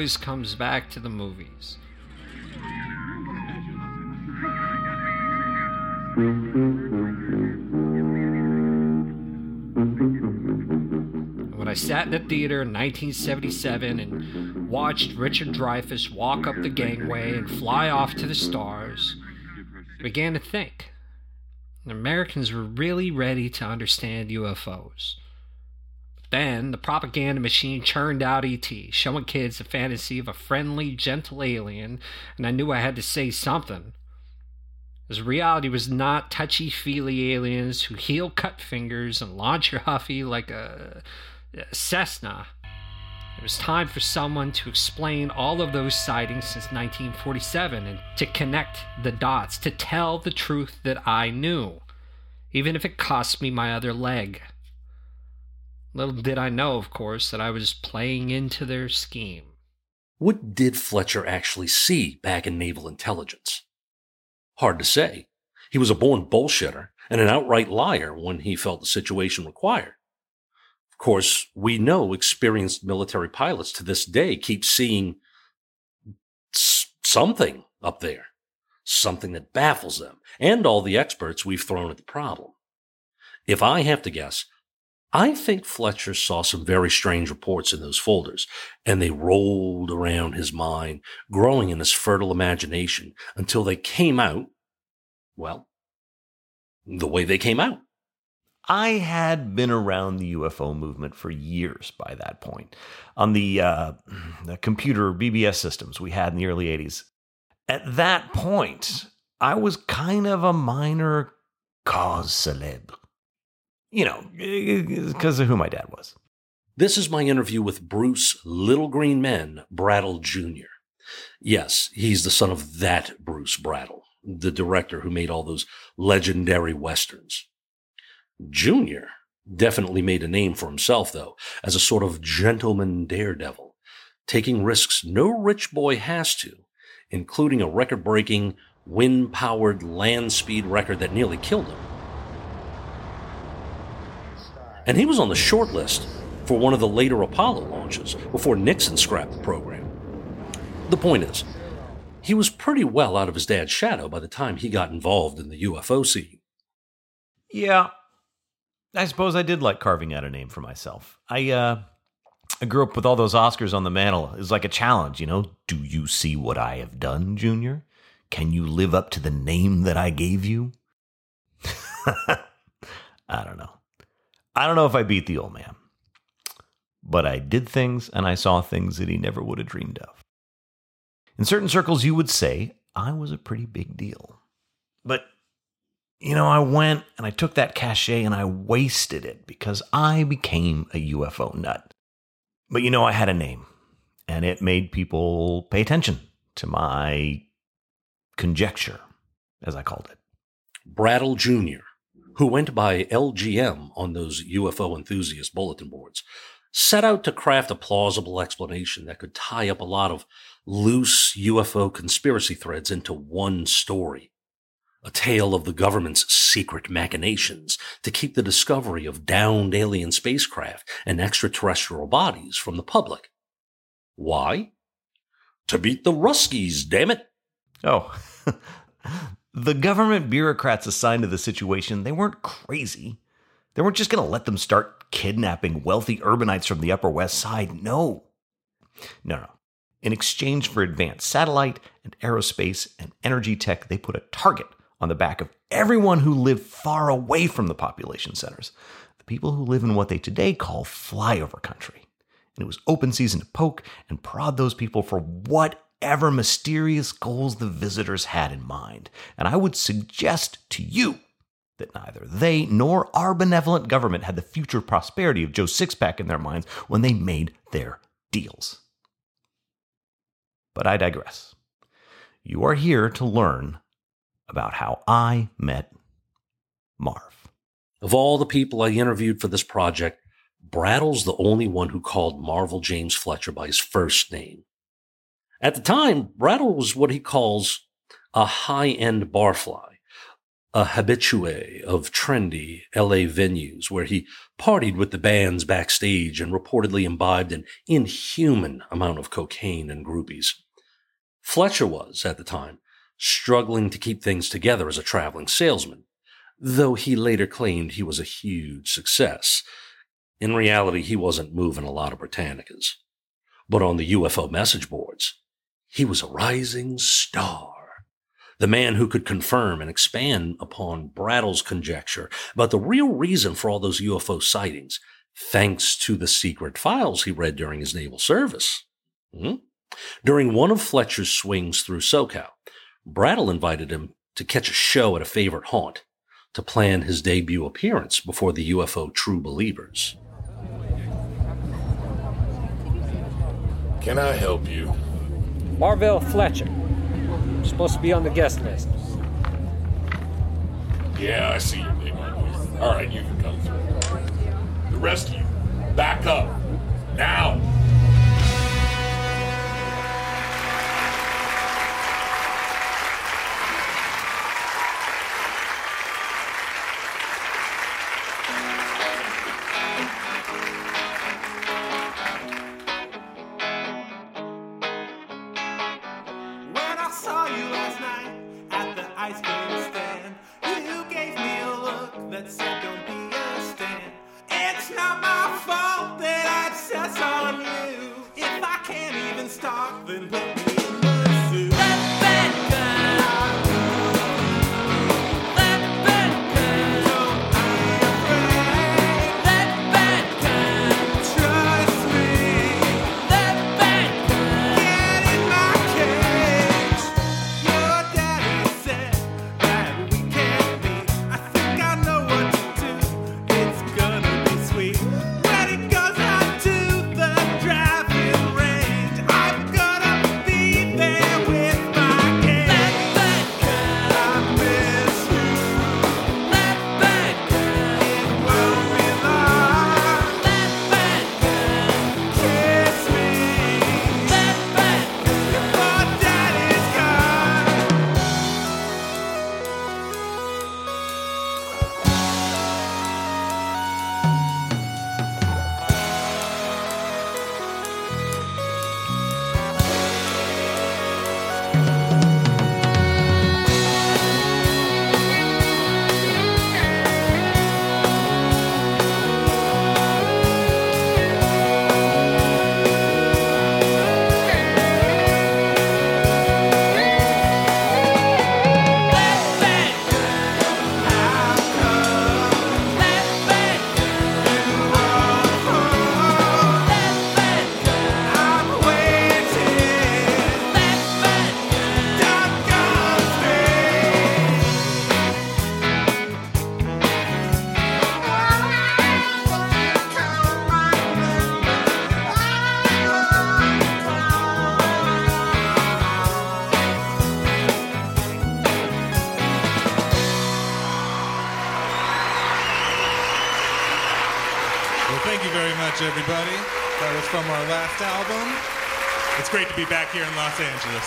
always comes back to the movies. When I sat in the theater in 1977 and watched Richard Dreyfuss walk up the gangway and fly off to the stars, I began to think. Americans were really ready to understand UFOs. Then the propaganda machine churned out ET, showing kids the fantasy of a friendly, gentle alien, and I knew I had to say something. As reality was not touchy feely aliens who heel cut fingers and launch your huffy like a, a Cessna. It was time for someone to explain all of those sightings since 1947 and to connect the dots, to tell the truth that I knew, even if it cost me my other leg. Little did I know, of course, that I was playing into their scheme. What did Fletcher actually see back in naval intelligence? Hard to say. He was a born bullshitter and an outright liar when he felt the situation required. Of course, we know experienced military pilots to this day keep seeing something up there, something that baffles them and all the experts we've thrown at the problem. If I have to guess, I think Fletcher saw some very strange reports in those folders, and they rolled around his mind, growing in his fertile imagination until they came out, well, the way they came out. I had been around the UFO movement for years by that point. On the, uh, the computer BBS systems we had in the early 80s. At that point, I was kind of a minor cause celebre you know, because of who my dad was. This is my interview with Bruce Little Green Men Brattle Jr. Yes, he's the son of that Bruce Brattle, the director who made all those legendary westerns. Junior definitely made a name for himself, though, as a sort of gentleman daredevil, taking risks no rich boy has to, including a record breaking, wind powered land speed record that nearly killed him and he was on the short list for one of the later Apollo launches before Nixon scrapped the program. The point is, he was pretty well out of his dad's shadow by the time he got involved in the UFO scene. Yeah, I suppose I did like carving out a name for myself. I uh I grew up with all those Oscars on the mantle. It was like a challenge, you know. Do you see what I have done, Junior? Can you live up to the name that I gave you? I don't know. I don't know if I beat the old man, but I did things and I saw things that he never would have dreamed of. In certain circles, you would say I was a pretty big deal. But, you know, I went and I took that cachet and I wasted it because I became a UFO nut. But, you know, I had a name and it made people pay attention to my conjecture, as I called it. Brattle Jr who went by LGM on those UFO enthusiast bulletin boards, set out to craft a plausible explanation that could tie up a lot of loose UFO conspiracy threads into one story. A tale of the government's secret machinations to keep the discovery of downed alien spacecraft and extraterrestrial bodies from the public. Why? To beat the Ruskies, damn it! Oh, the government bureaucrats assigned to the situation, they weren't crazy. They weren't just going to let them start kidnapping wealthy urbanites from the Upper West Side. No. No, no. In exchange for advanced satellite and aerospace and energy tech, they put a target on the back of everyone who lived far away from the population centers. The people who live in what they today call flyover country. And it was open season to poke and prod those people for what whatever mysterious goals the visitors had in mind. And I would suggest to you that neither they nor our benevolent government had the future prosperity of Joe Sixpack in their minds when they made their deals. But I digress. You are here to learn about how I met Marv. Of all the people I interviewed for this project, Brattle's the only one who called Marvell James Fletcher by his first name. At the time, Brattle was what he calls a high end barfly, a habitue of trendy LA venues where he partied with the bands backstage and reportedly imbibed an inhuman amount of cocaine and groupies. Fletcher was, at the time, struggling to keep things together as a traveling salesman, though he later claimed he was a huge success. In reality, he wasn't moving a lot of Britannicas. But on the UFO message boards, he was a rising star. The man who could confirm and expand upon Brattle's conjecture about the real reason for all those UFO sightings, thanks to the secret files he read during his naval service. Hmm? During one of Fletcher's swings through SoCal, Brattle invited him to catch a show at a favorite haunt to plan his debut appearance before the UFO true believers. Can I help you? Marvell Fletcher. Supposed to be on the guest list. Yeah, I see your name on here. All right, you can come through. The rest of you, back up. Now!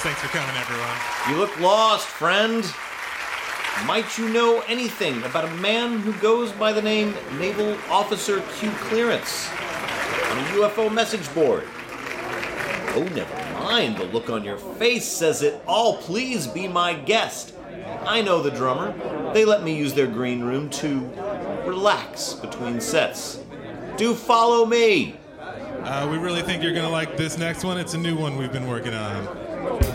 Thanks for coming, everyone. You look lost, friend. Might you know anything about a man who goes by the name Naval Officer Q Clearance on a UFO message board? Oh, never mind. The look on your face says it all. Please be my guest. I know the drummer. They let me use their green room to relax between sets. Do follow me. Uh, we really think you're going to like this next one. It's a new one we've been working on.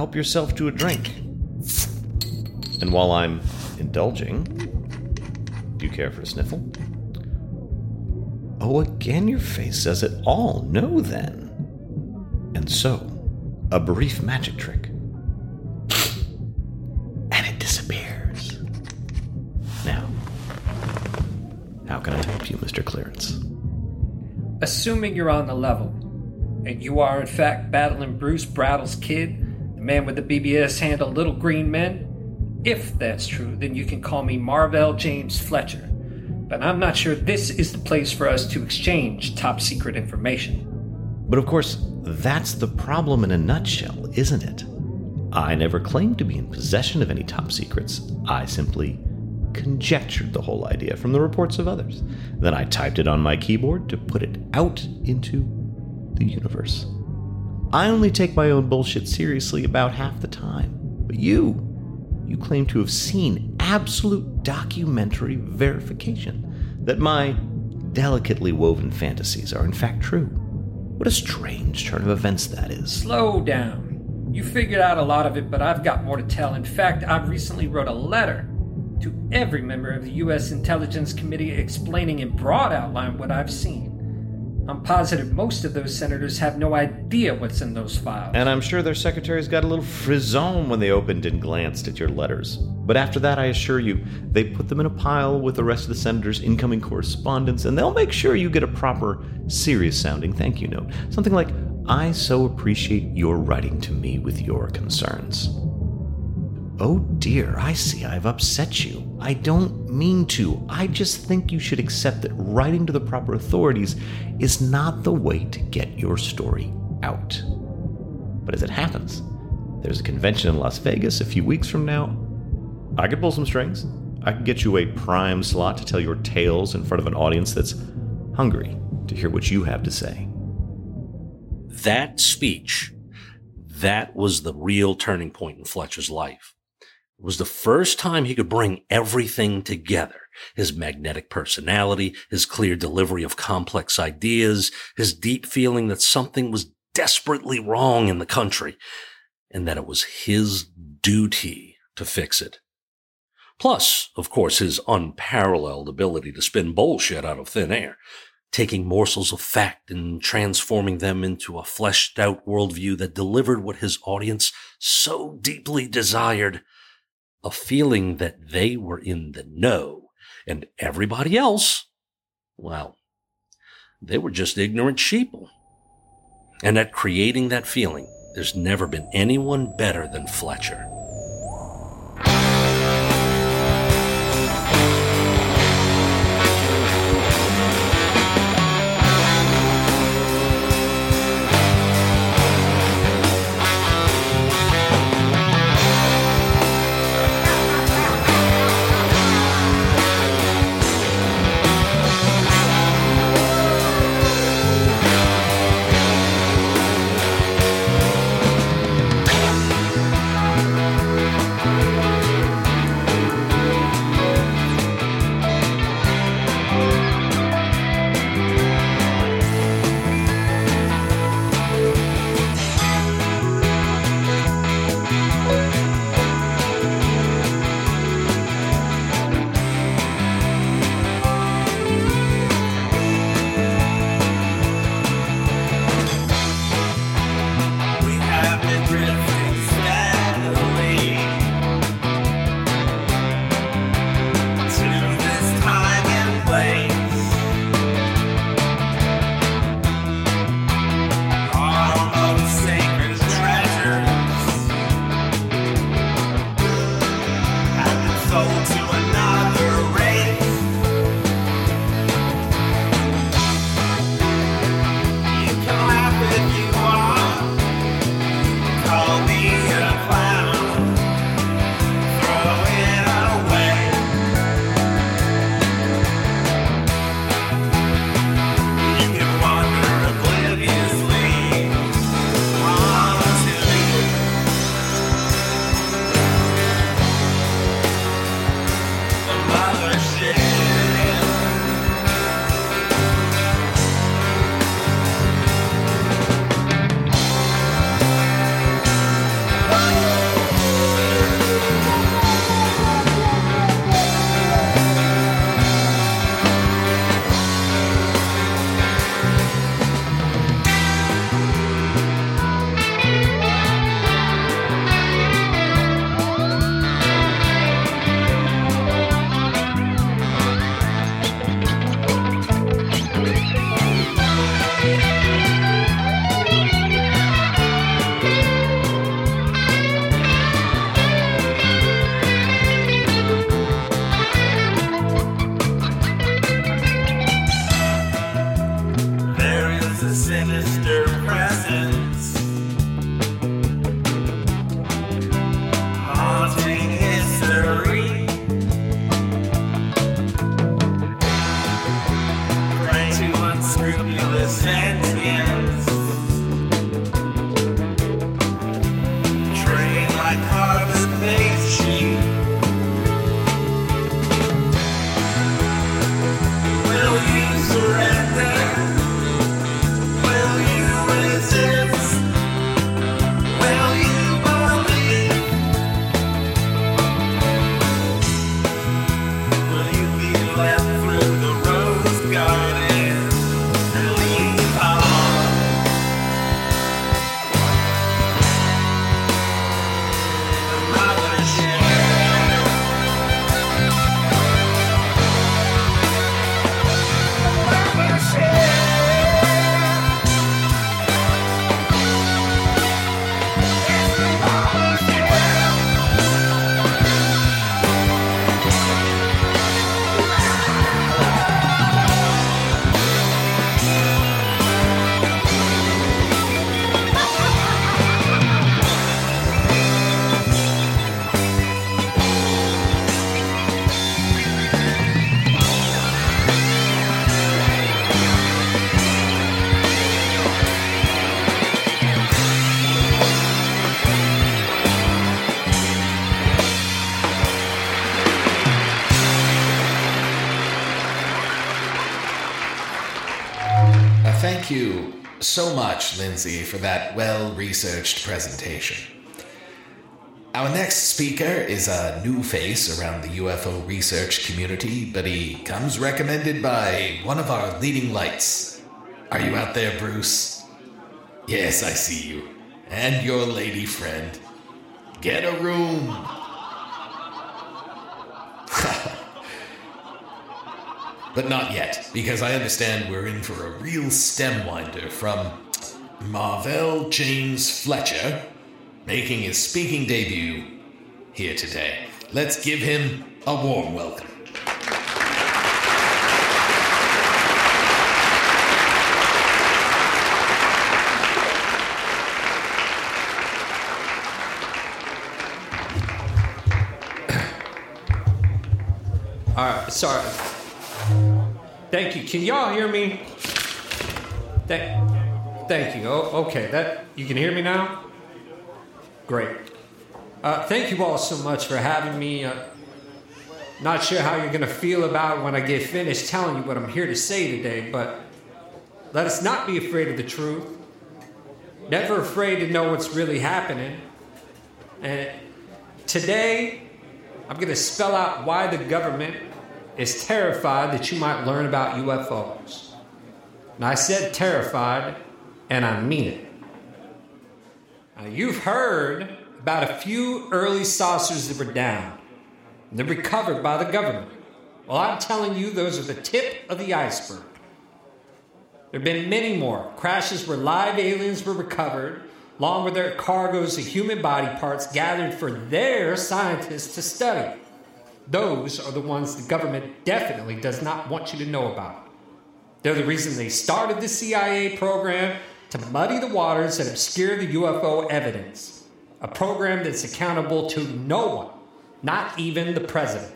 Help yourself to a drink. And while I'm indulging, do you care for a sniffle? Oh, again, your face says it all. No, then. And so, a brief magic trick. And it disappears. Now, how can I help you, Mr. Clarence? Assuming you're on the level, and you are in fact battling Bruce Brattle's kid, the man with the BBS handle Little Green Men, if that's true, then you can call me Marvell James Fletcher. But I'm not sure this is the place for us to exchange top secret information. But of course, that's the problem in a nutshell, isn't it? I never claimed to be in possession of any top secrets. I simply conjectured the whole idea from the reports of others. Then I typed it on my keyboard to put it out into the universe. I only take my own bullshit seriously about half the time. But you, you claim to have seen absolute documentary verification that my delicately woven fantasies are in fact true. What a strange turn of events that is. Slow down. You figured out a lot of it, but I've got more to tell. In fact, I recently wrote a letter to every member of the U.S. Intelligence Committee explaining in broad outline what I've seen. I'm positive most of those senators have no idea what's in those files. And I'm sure their secretaries got a little frisson when they opened and glanced at your letters. But after that, I assure you, they put them in a pile with the rest of the senators' incoming correspondence, and they'll make sure you get a proper, serious sounding thank you note. Something like, I so appreciate your writing to me with your concerns. Oh dear, I see I've upset you. I don't mean to. I just think you should accept that writing to the proper authorities is not the way to get your story out. But as it happens, there's a convention in Las Vegas a few weeks from now. I could pull some strings. I could get you a prime slot to tell your tales in front of an audience that's hungry to hear what you have to say. That speech, that was the real turning point in Fletcher's life. Was the first time he could bring everything together. His magnetic personality, his clear delivery of complex ideas, his deep feeling that something was desperately wrong in the country and that it was his duty to fix it. Plus, of course, his unparalleled ability to spin bullshit out of thin air, taking morsels of fact and transforming them into a fleshed out worldview that delivered what his audience so deeply desired a feeling that they were in the know and everybody else, well, they were just ignorant sheeple. And at creating that feeling, there's never been anyone better than Fletcher. Lindsay, for that well researched presentation. Our next speaker is a new face around the UFO research community, but he comes recommended by one of our leading lights. Are you out there, Bruce? Yes, I see you. And your lady friend. Get a room. But not yet, because I understand we're in for a real stem winder from Marvell James Fletcher, making his speaking debut here today. Let's give him a warm welcome. All right, sorry. Thank you. Can y'all hear me? Thank, thank you. Oh, okay. That you can hear me now. Great. Uh, thank you all so much for having me. Uh, not sure how you're gonna feel about when I get finished telling you what I'm here to say today, but let us not be afraid of the truth. Never afraid to know what's really happening. And today, I'm to spell out why the government is terrified that you might learn about UFOs. And I said terrified, and I mean it. Now, you've heard about a few early saucers that were down, they're recovered by the government. Well, I'm telling you, those are the tip of the iceberg. There have been many more crashes where live aliens were recovered, along with their cargoes of human body parts gathered for their scientists to study. Those are the ones the government definitely does not want you to know about. They're the reason they started the CIA program to muddy the waters and obscure the UFO evidence. A program that's accountable to no one, not even the president.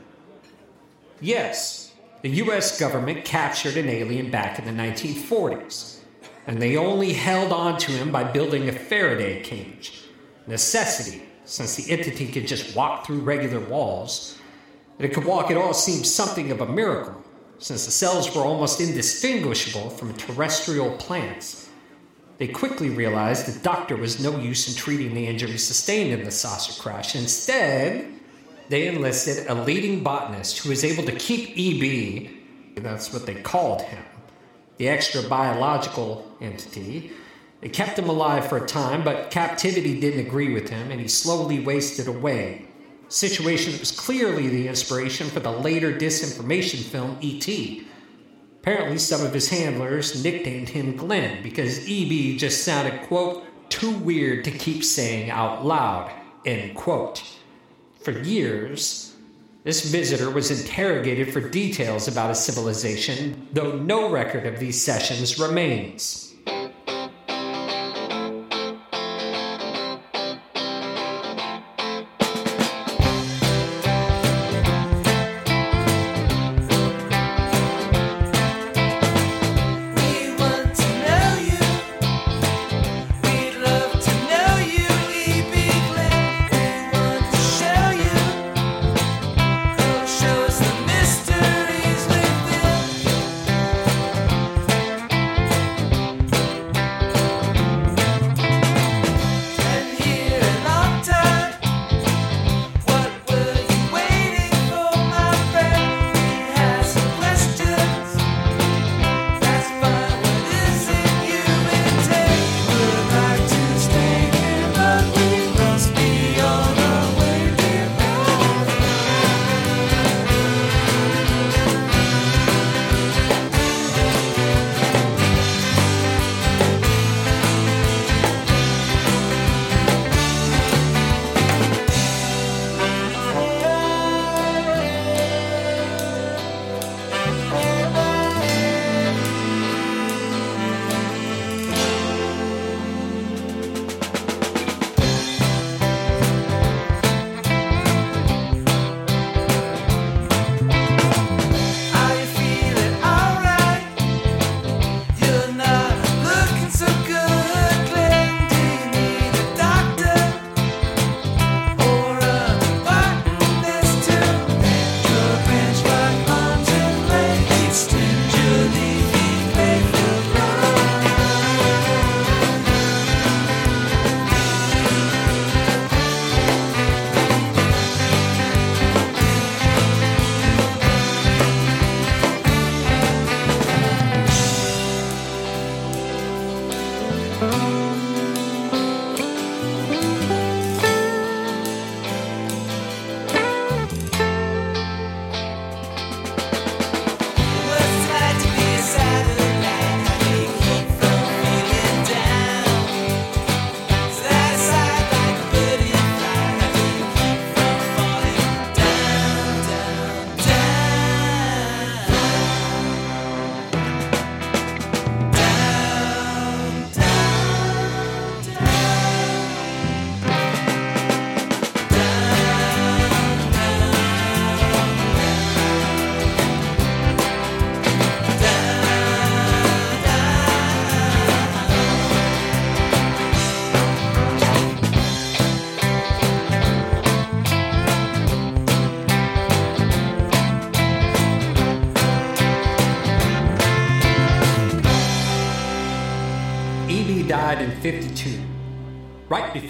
Yes, the US government captured an alien back in the 1940s, and they only held on to him by building a Faraday cage. Necessity, since the entity could just walk through regular walls. That it could walk at all seemed something of a miracle, since the cells were almost indistinguishable from terrestrial plants. They quickly realized that doctor was no use in treating the injuries sustained in the saucer crash. Instead, they enlisted a leading botanist who was able to keep EB, that's what they called him, the extra biological entity. They kept him alive for a time, but captivity didn't agree with him, and he slowly wasted away. Situation that was clearly the inspiration for the later disinformation film E.T. Apparently, some of his handlers nicknamed him Glenn because EB just sounded, quote, too weird to keep saying out loud, end quote. For years, this visitor was interrogated for details about his civilization, though no record of these sessions remains.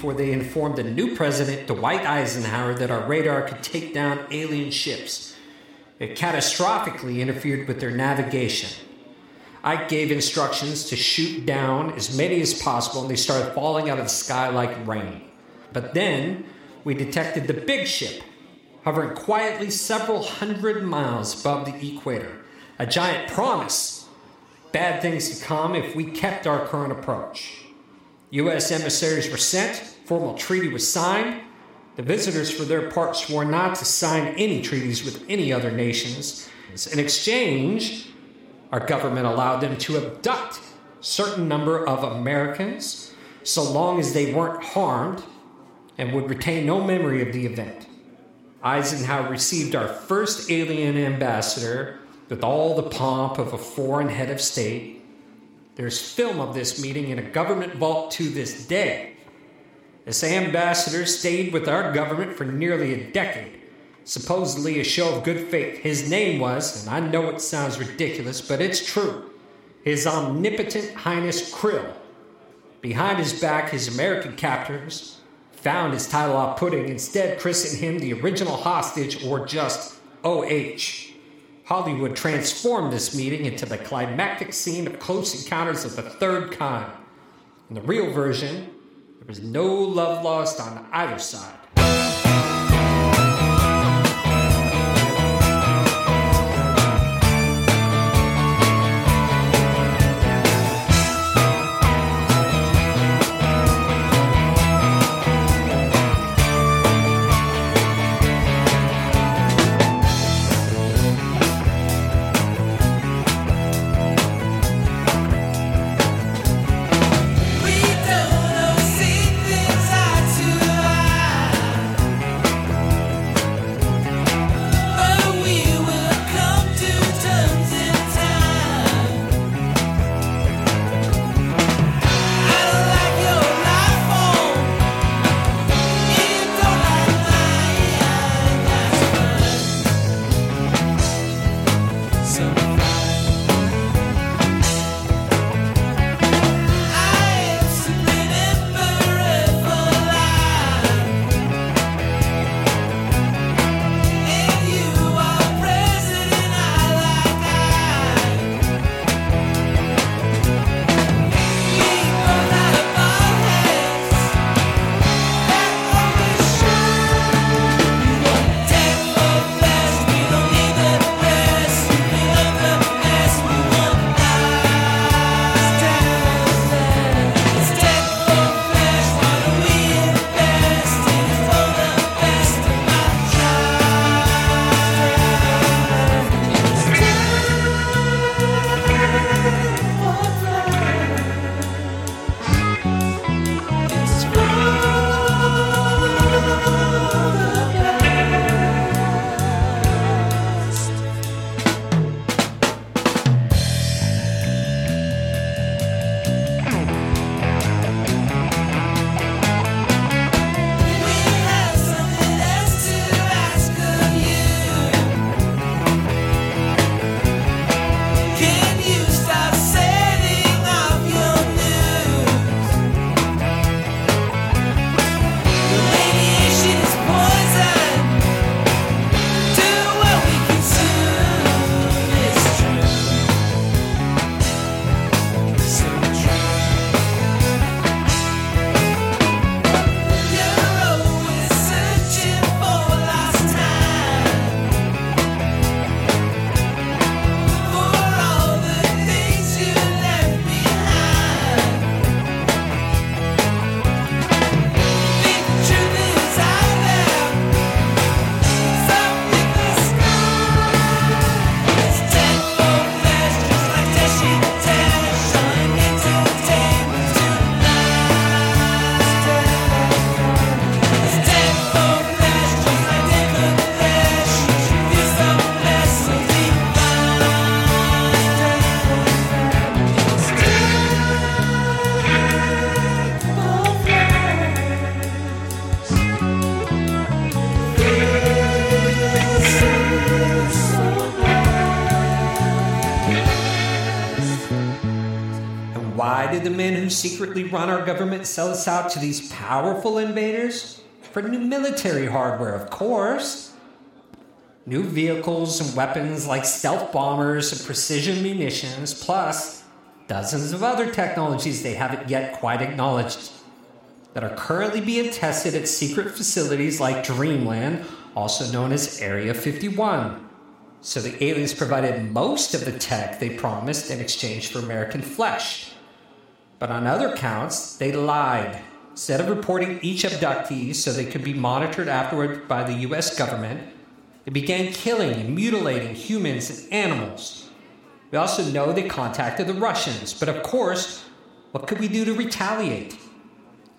Before they informed the new president, Dwight Eisenhower, that our radar could take down alien ships. It catastrophically interfered with their navigation. Ike gave instructions to shoot down as many as possible, and they started falling out of the sky like rain. But then we detected the big ship hovering quietly several hundred miles above the equator, a giant promise. Bad things to come if we kept our current approach. U.S. emissaries were sent, formal treaty was signed. The visitors, for their part, swore not to sign any treaties with any other nations. In exchange, our government allowed them to abduct certain number of Americans so long as they weren't harmed and would retain no memory of the event. Eisenhower received our first alien ambassador with all the pomp of a foreign head of state. There's film of this meeting in a government vault to this day. This ambassador stayed with our government for nearly a decade, supposedly a show of good faith. His name was, and I know it sounds ridiculous, but it's true, His Omnipotent Highness Krill. Behind his back, his American captors found his title off putting, instead christened him the original hostage or just OH. Hollywood transformed this meeting into the climactic scene of Close Encounters of the Third Kind. In the real version, there was no love lost on either side. Secretly run our government sell us out to these powerful invaders? For new military hardware, of course. New vehicles and weapons like stealth bombers and precision munitions, plus dozens of other technologies they haven't yet quite acknowledged that are currently being tested at secret facilities like Dreamland, also known as Area 51. So the aliens provided most of the tech they promised in exchange for American flesh. But on other counts, they lied. Instead of reporting each abductee so they could be monitored afterward by the US government, they began killing and mutilating humans and animals. We also know they contacted the Russians, but of course, what could we do to retaliate?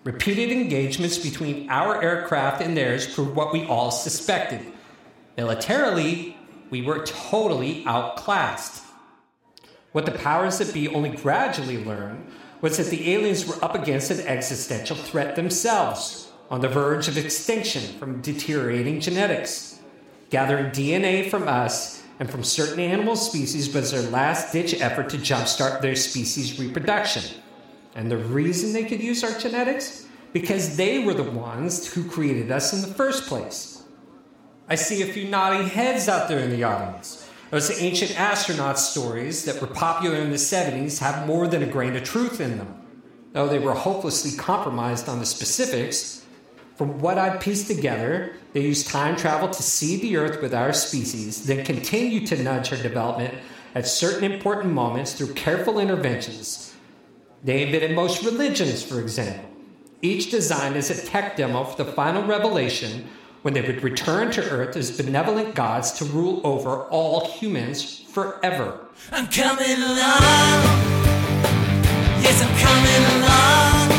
Repeated engagements between our aircraft and theirs proved what we all suspected. Militarily, we were totally outclassed. What the powers that be only gradually learned was that the aliens were up against an existential threat themselves, on the verge of extinction from deteriorating genetics. Gathering DNA from us and from certain animal species was their last ditch effort to jumpstart their species' reproduction. And the reason they could use our genetics? Because they were the ones who created us in the first place. I see a few nodding heads out there in the audience. Those ancient astronaut stories that were popular in the 70s have more than a grain of truth in them. Though they were hopelessly compromised on the specifics, from what I've pieced together, they used time travel to seed the Earth with our species, then continue to nudge her development at certain important moments through careful interventions. They invented most religions, for example, each designed as a tech demo for the final revelation when they would return to Earth as benevolent gods to rule over all humans forever. I'm coming along. Yes, I'm coming along.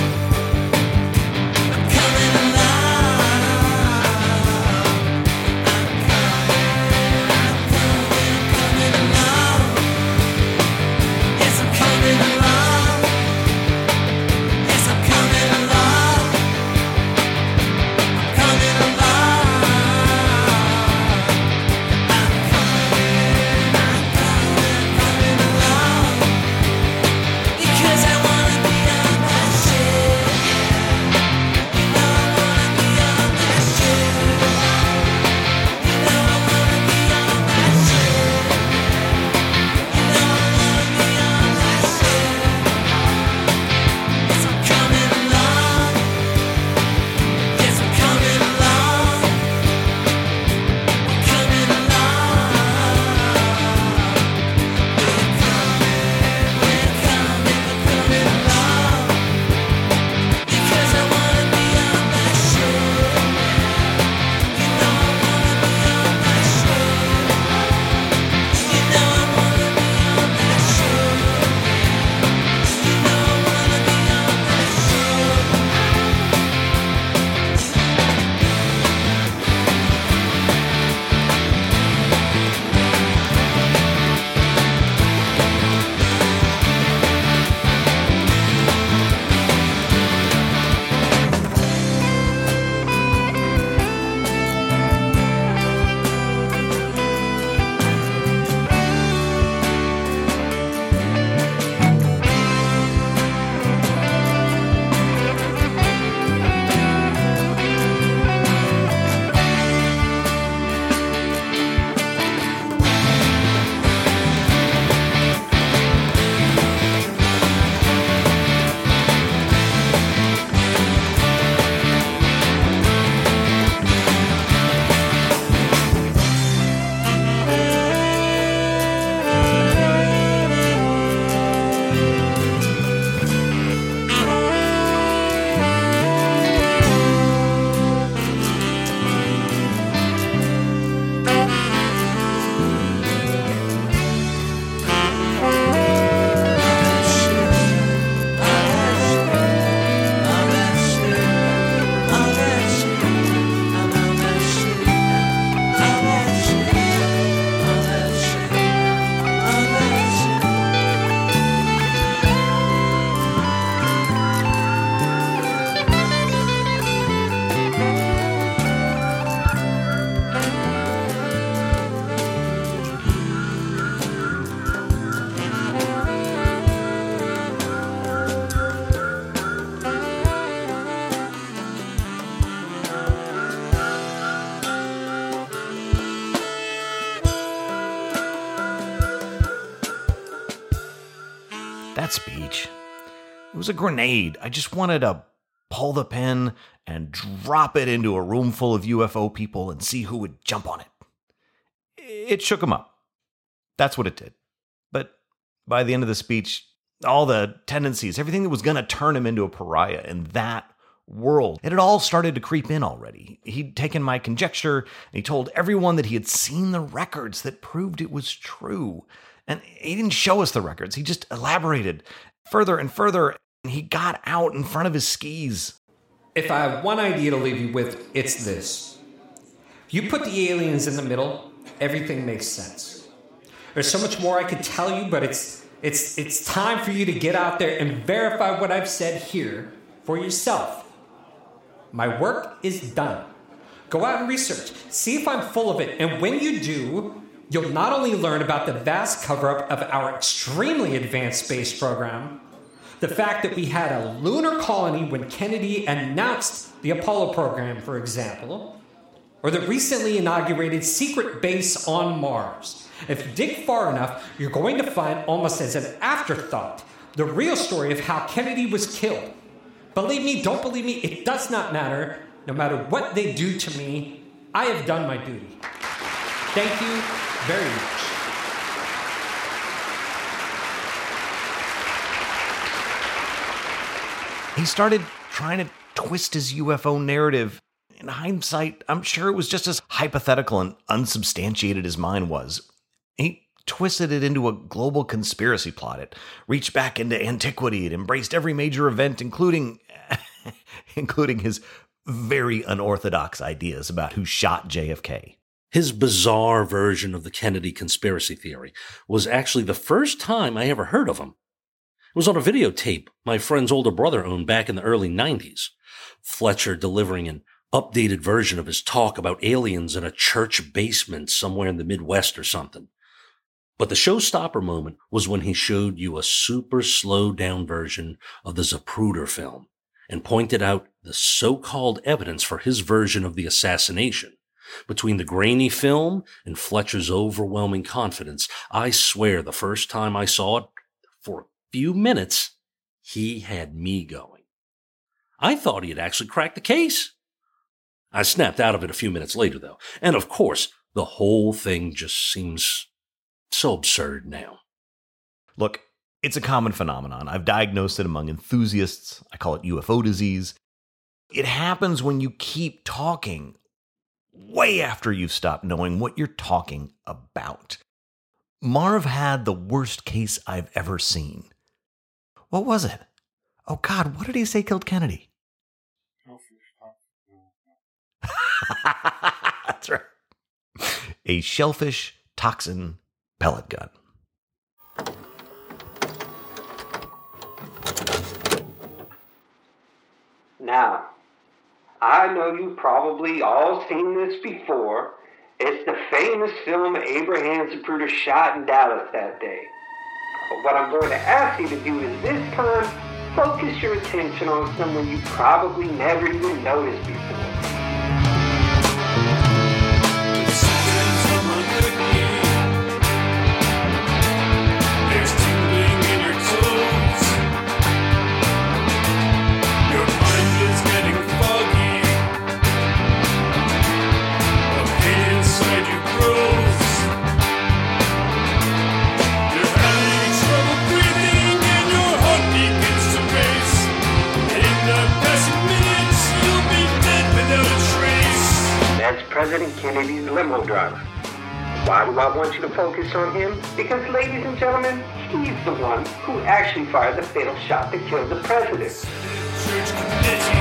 Was a grenade. I just wanted to pull the pin and drop it into a room full of UFO people and see who would jump on it. It shook him up. That's what it did. But by the end of the speech, all the tendencies, everything that was going to turn him into a pariah in that world, it had all started to creep in already. He'd taken my conjecture and he told everyone that he had seen the records that proved it was true. And he didn't show us the records, he just elaborated further and further. He got out in front of his skis. If I have one idea to leave you with, it's this. You put the aliens in the middle, everything makes sense. There's so much more I could tell you, but it's it's it's time for you to get out there and verify what I've said here for yourself. My work is done. Go out and research. See if I'm full of it. And when you do, you'll not only learn about the vast cover up of our extremely advanced space program, the fact that we had a lunar colony when Kennedy announced the Apollo program, for example, or the recently inaugurated secret base on Mars. If you dig far enough, you're going to find almost as an afterthought the real story of how Kennedy was killed. Believe me, don't believe me, it does not matter. No matter what they do to me, I have done my duty. Thank you very much. He started trying to twist his UFO narrative. In hindsight, I'm sure it was just as hypothetical and unsubstantiated as mine was. He twisted it into a global conspiracy plot. It reached back into antiquity. It embraced every major event, including including his very unorthodox ideas about who shot JFK. His bizarre version of the Kennedy conspiracy theory was actually the first time I ever heard of him. Was on a videotape my friend's older brother owned back in the early 90s. Fletcher delivering an updated version of his talk about aliens in a church basement somewhere in the Midwest or something. But the showstopper moment was when he showed you a super slowed down version of the Zapruder film and pointed out the so-called evidence for his version of the assassination. Between the grainy film and Fletcher's overwhelming confidence, I swear the first time I saw it, few minutes, he had me going. I thought he had actually cracked the case. I snapped out of it a few minutes later, though, and of course, the whole thing just seems so absurd now. Look, it's a common phenomenon. I've diagnosed it among enthusiasts. I call it UFO disease. It happens when you keep talking way after you've stopped knowing what you're talking about. Marv had the worst case I've ever seen. What was it? Oh God, what did he say killed Kennedy? That's right. A shellfish toxin pellet gun. Now, I know you've probably all seen this before. It's the famous film Abraham Zapruder shot in Dallas that day. But what I'm going to ask you to do is this time focus your attention on someone you probably never even noticed before. President Kennedy's limo driver. Why do I want you to focus on him? Because, ladies and gentlemen, he's the one who actually fired the fatal shot that killed the president.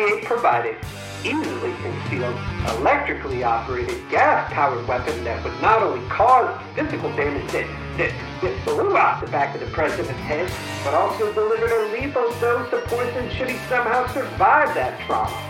38 provided easily concealed, electrically operated, gas-powered weapon that would not only cause physical damage that, that, that blew out the back of the president's head, but also delivered a lethal dose of poison should he somehow survive that trauma.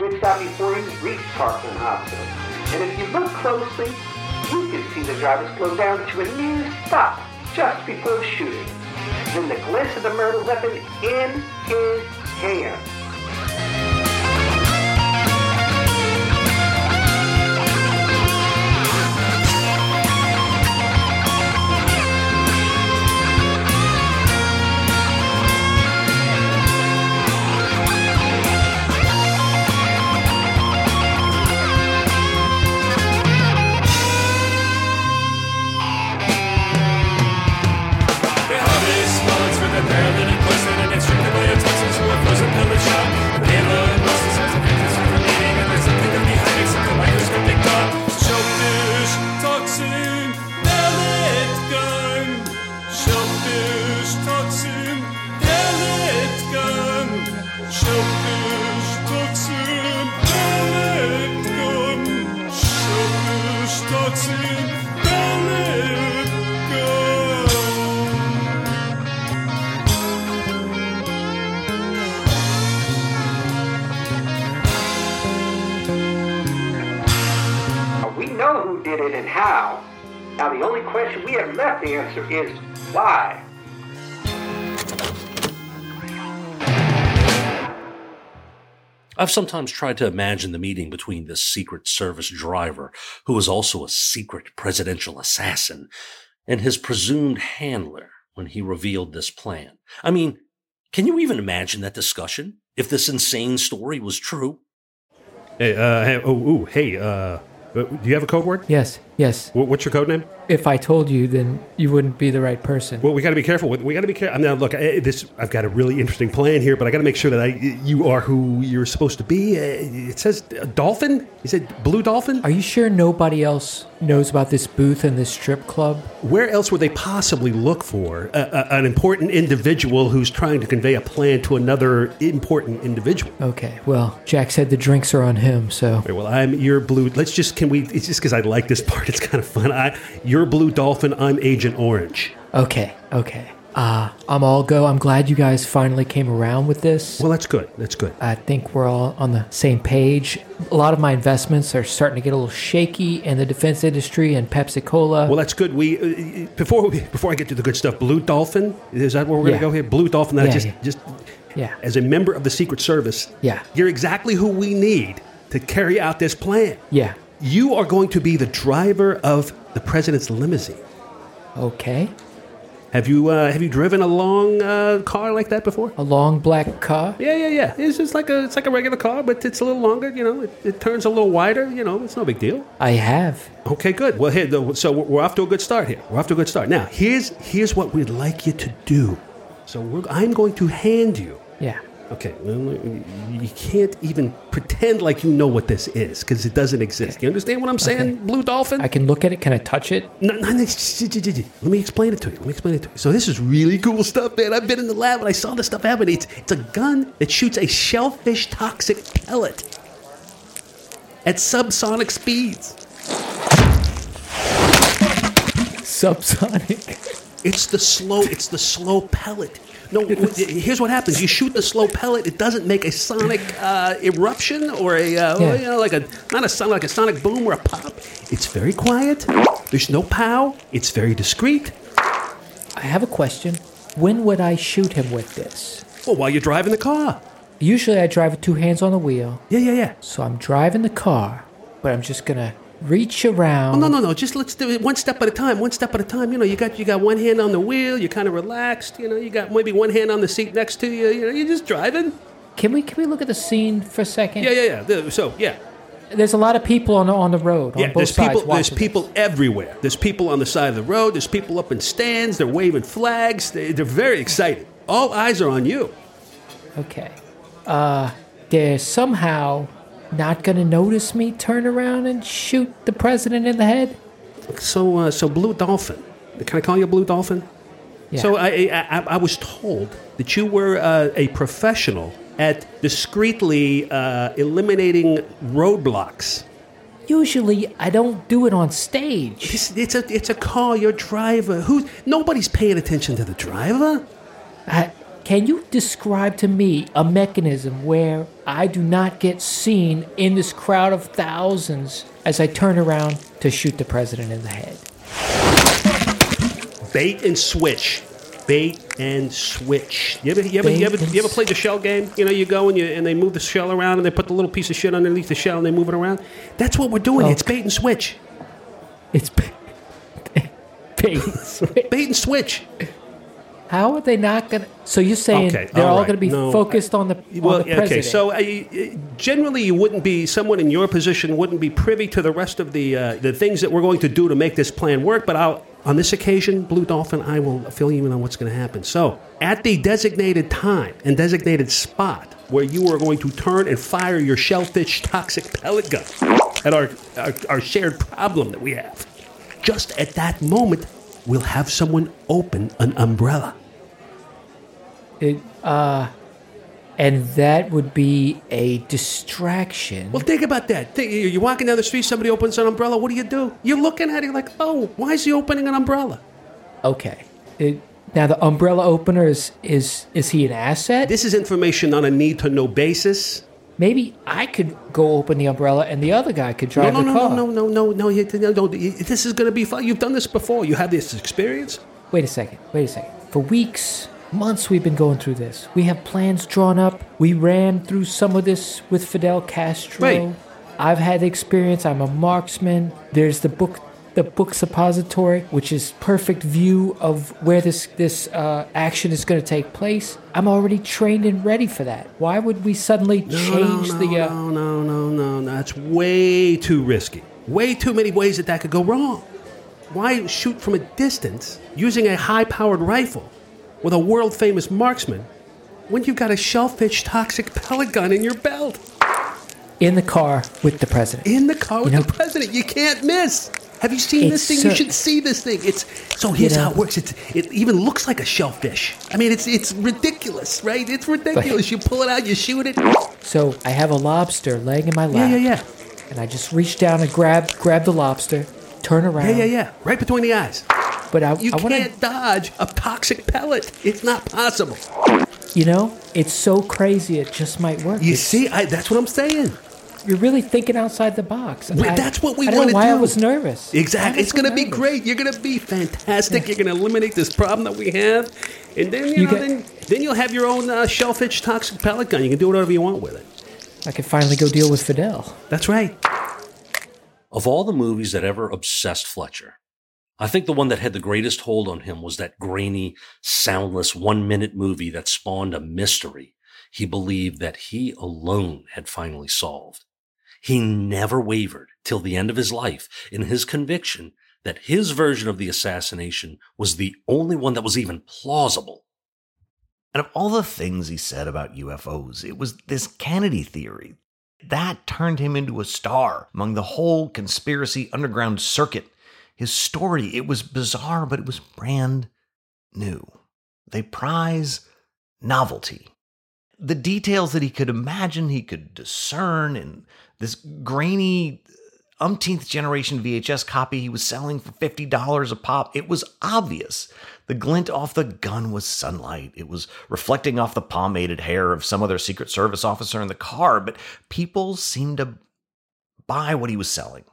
Switched out before he reached Parkland Hospital. And if you look closely, you can see the driver slow down to a near stop just before shooting. Then the glimpse of the murder weapon in his hand. Who did it and how. Now, the only question we have left to answer is why. I've sometimes tried to imagine the meeting between this Secret Service driver, who was also a secret presidential assassin, and his presumed handler when he revealed this plan. I mean, can you even imagine that discussion if this insane story was true? Hey, uh, hey, oh, ooh, hey, uh, uh, Uh, do you have a code word? Yes, yes. Wh- What's your code name? If I told you, then you wouldn't be the right person. Well, we got to be careful. with- We got to be careful. Now, look, I, this I've got a really interesting plan here, but I got to make sure that I you are who you're supposed to be. Uh, it says uh, dolphin. Is it blue dolphin? Are you sure nobody else knows about this booth and this strip club? Where else would they possibly look for a, a, an important individual who's trying to convey a plan to another important individual? Okay, well, Jack said the drinks are on him, so. Okay, well, I'm your blue. Let's just can we? It's just because I like this part. It's kind of fun. I, you're blue dolphin. I'm Agent Orange. Okay, okay. Uh, I'm all go. I'm glad you guys finally came around with this. Well, that's good. That's good. I think we're all on the same page. A lot of my investments are starting to get a little shaky in the defense industry and Pepsi Cola. Well, that's good. We uh, before we, before I get to the good stuff, Blue Dolphin is that where we're Yeah. gonna go here? Blue Dolphin. That Yeah, just yeah. just yeah. as a member of the Secret Service, Yeah. you're exactly who we need to carry out this plan. Yeah. You are going to be the driver of the president's limousine. Okay. Have you uh, have you driven a long uh, car like that before? A long black car? Yeah, yeah, yeah. It's just like a it's like a regular car, but it's a little longer. You know, it, it turns a little wider. You know, it's no big deal. I have. Okay, good. Well, here, so we're off to a good start here. We're off to a good start. Now, here's here's what we'd like you to do. So we're, I'm going to hand you. Yeah. Okay, well, you can't even pretend like you know what this is because it doesn't exist. You understand what I'm saying, Okay. Blue Dolphin? I can look at it. Can I touch it? No, no, no, let me explain it to you. Let me explain it to you. So this is really cool stuff, man. I've been in the lab and I saw this stuff happen. It's, it's a gun that shoots a shellfish toxic pellet at subsonic speeds. Subsonic. It's the slow. It's the slow pellet. No, here's what happens. You shoot the slow pellet. It doesn't make a sonic uh, eruption or a uh, Yeah. you know like a not a son like a sonic boom or a pop. It's very quiet. There's no pow. It's very discreet. I have a question. When would I shoot him with this? Well, while you're driving the car. Usually I drive with two hands on the wheel. Yeah, yeah, yeah. So I'm driving the car, but I'm just gonna reach around. Oh, no, no, no. Just let's do it one step at a time. One step at a time. You know, you got you got one hand on the wheel. You're kind of relaxed. You know, you got maybe one hand on the seat next to you. You know, you're just driving. Can we can we look at the scene for a second? Yeah, yeah, yeah. So, yeah, There's a lot of people on the on the road on yeah. both There's sides people. There's people everywhere. There's people on the side of the road. There's people up in stands. They're waving flags. They, they're very excited. All eyes are on you. Okay. Uh, they're somehow not gonna notice me turn around and shoot the president in the head. So, uh, so Blue Dolphin. Can I call you Blue Dolphin? Yeah. So I, I, I, was told that you were uh, a professional at discreetly uh, eliminating roadblocks. Usually I don't do it on stage. It's, it's a it's a call. Your driver. Who? Nobody's paying attention to the driver. I, can you describe to me a mechanism where I do not get seen in this crowd of thousands as I turn around to shoot the president in the head? Bait and switch. Bait and switch. You ever you ever, you ever, you ever played the shell game? You know, you go and you and they move the shell around and they put the little piece of shit underneath the shell and they move it around. That's what we're doing. Oh. It's bait and switch. It's bait, bait and switch. Bait and switch. How are they not gonna? So you're saying Okay, they're all all right. going to be No, focused on the, on Well, the president? okay. So uh, generally, you wouldn't be someone in your position wouldn't be privy to the rest of the uh, the things that we're going to do to make this plan work. But I'll, on this occasion, Blue Dolphin, I will fill you in on what's going to happen. So, at the designated time and designated spot where you are going to turn and fire your shellfish toxic pellet gun at our, our our shared problem that we have, just at that moment, we'll have someone open an umbrella. It, uh, and that would be a distraction. Well, think about that. Think, you're walking down the street, somebody opens an umbrella. What do you do? You're looking at it like, oh, why is he opening an umbrella? Okay. It, now the umbrella opener is is is he an asset? This is information on a need to know basis. Maybe I could go open the umbrella and the other guy could drive no, the no, car. no, no, no, no, you- no, no. you- This is going to be fun. You've done this before. You have this experience. Wait a second. Wait a second. For weeks, months, we've been going through this. We have plans drawn up. We ran through some of this with Fidel Castro. Right. I've had experience. I'm a marksman. There's the book, the book suppository, which is perfect view of where this this uh, action is going to take place. I'm already trained and ready for that. Why would we suddenly change no, no, the? Uh, no, no, no, no, no. That's way too risky. Way too many ways that that could go wrong. Why shoot from a distance using a high-powered rifle with a world-famous marksman when you've got a shellfish toxic pellet gun in your belt? in the car with the president. in the car with You know- the president. You can't miss. Have you seen this thing? so- you should see this thing. It's so here's know- how it works. It's, it even looks like a shellfish. I mean, it's it's ridiculous, right? It's ridiculous. you pull it out, you shoot it. So I have a lobster laying in my lap. Yeah, yeah, yeah, And I just reach down and grab grab the lobster, turn around. yeah, yeah, yeah. Right between the eyes. But I, You I want can't dodge a toxic pellet. It's not possible. you know, it's so crazy. It just might work. You It's- see, I, that's what I'm saying. you're really thinking outside the box. We- I- that's what we I want know to why. I was nervous. Exactly. was It's I going to be great. You're going to be fantastic. You're going to eliminate this problem that we have, and then you, You know, get- then, then you'll have your own uh, shellfish toxic pellet gun. You can do whatever you want with it. I can finally go deal with Fidel. That's right. Of all the movies that ever obsessed Fletcher, I think the one that had the greatest hold on him was that grainy, soundless one minute movie that spawned a mystery he believed that he alone had finally solved. He never wavered till the end of his life in his conviction that his version of the assassination was the only one that was even plausible. And of all the things he said about UFOs, it was this Kennedy theory. That turned him into a star among the whole conspiracy underground circuit. His story, it was bizarre, but it was brand new. They prize novelty. The details that he could imagine, he could discern in this grainy umpteenth generation VHS copy he was selling for $50 a pop. It was obvious. The glint off the gun was sunlight. It was reflecting off the pomaded hair of some other Secret Service officer in the car, but people seemed to buy what he was selling.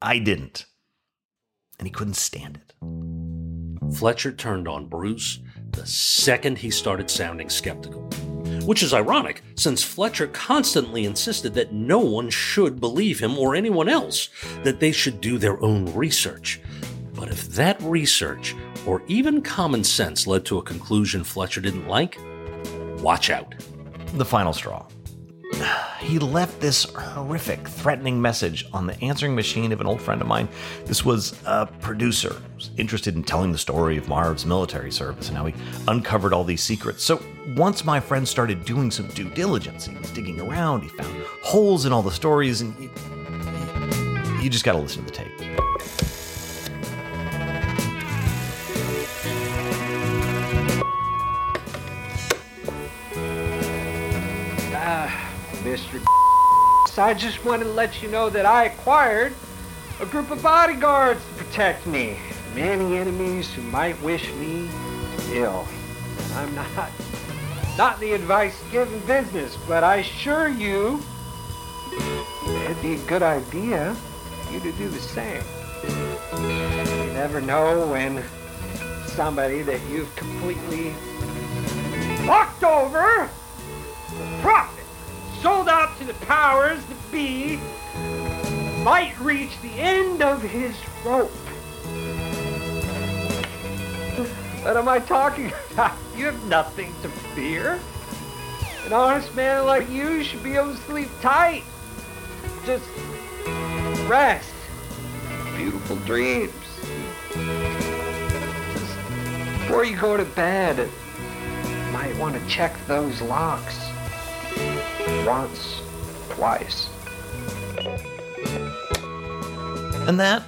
I didn't. And he couldn't stand it. Fletcher turned on Bruce the second he started sounding skeptical. Which is ironic, since Fletcher constantly insisted that no one should believe him or anyone else, that they should do their own research. But if that research, or even common sense, led to a conclusion Fletcher didn't like, watch out. The final straw. He left this horrific, threatening message on the answering machine of an old friend of mine. This was a producer was interested in telling the story of Marv's military service and how he uncovered all these secrets. So once my friend started doing some due diligence, he was digging around, he found holes in all the stories, and you, you just got to listen to the tape. Ah, Mr. I just want to let you know that I acquired a group of bodyguards to protect me. Many enemies who might wish me ill. I'm not not the advice giving business, but I assure you it'd be a good idea for you to do the same. You never know when somebody that you've completely walked over prophet sold out to the powers that be might reach the end of his rope. What am I talking about? You have nothing to fear. An honest man like you should be able to sleep tight. Just rest. Beautiful dreams. Just before you go to bed, might want to check those locks once, twice. And that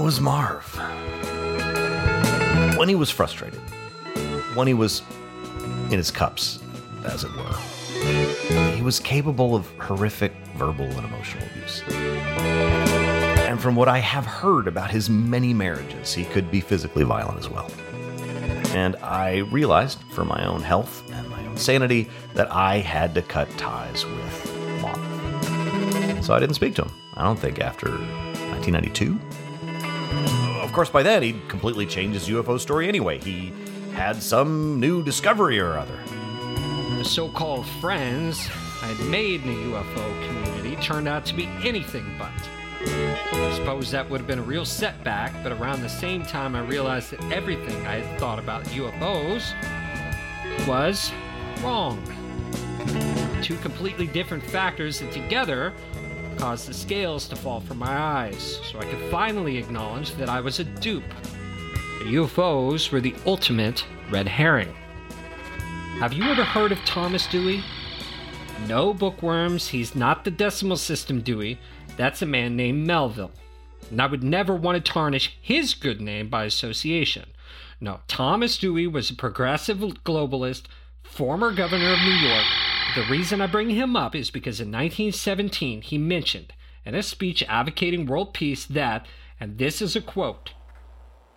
was Marv. When he was frustrated, when he was in his cups, as it were, he was capable of horrific verbal and emotional abuse. And from what I have heard about his many marriages, he could be physically violent as well. And I realized, for my own health and my own sanity, that I had to cut ties with Marv. So I didn't speak to him. I don't think after 1992. Of course, by then he'd completely changed his UFO story anyway. He had some new discovery or other. The so called friends I had made in the UFO community turned out to be anything but. I suppose that would have been a real setback, but around the same time, I realized that everything I had thought about UFOs was wrong. Two completely different factors that together caused the scales to fall from my eyes, so I could finally acknowledge that I was a dupe. The UFOs were the ultimate red herring. Have you ever heard of Thomas Dewey? No bookworms, he's not the decimal system Dewey. That's a man named Melville. And I would never want to tarnish his good name by association. No, Thomas Dewey was a progressive globalist, former governor of New York. The reason I bring him up is because in 1917 he mentioned in a speech advocating world peace that, and this is a quote,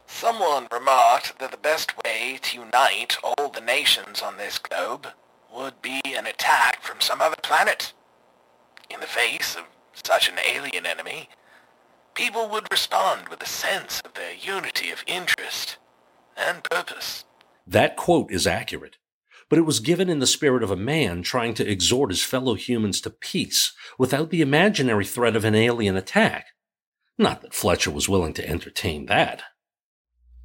Someone remarked that the best way to unite all the nations on this globe would be an attack from some other planet. In the face of such an alien enemy, people would respond with a sense of their unity of interest and purpose. That quote is accurate, but it was given in the spirit of a man trying to exhort his fellow humans to peace without the imaginary threat of an alien attack. Not that Fletcher was willing to entertain that.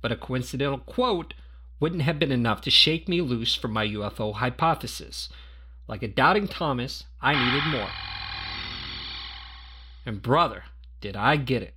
but a coincidental quote wouldn't have been enough to shake me loose from my UFO hypothesis. Like a doubting Thomas, I needed more. And brother, did I get it.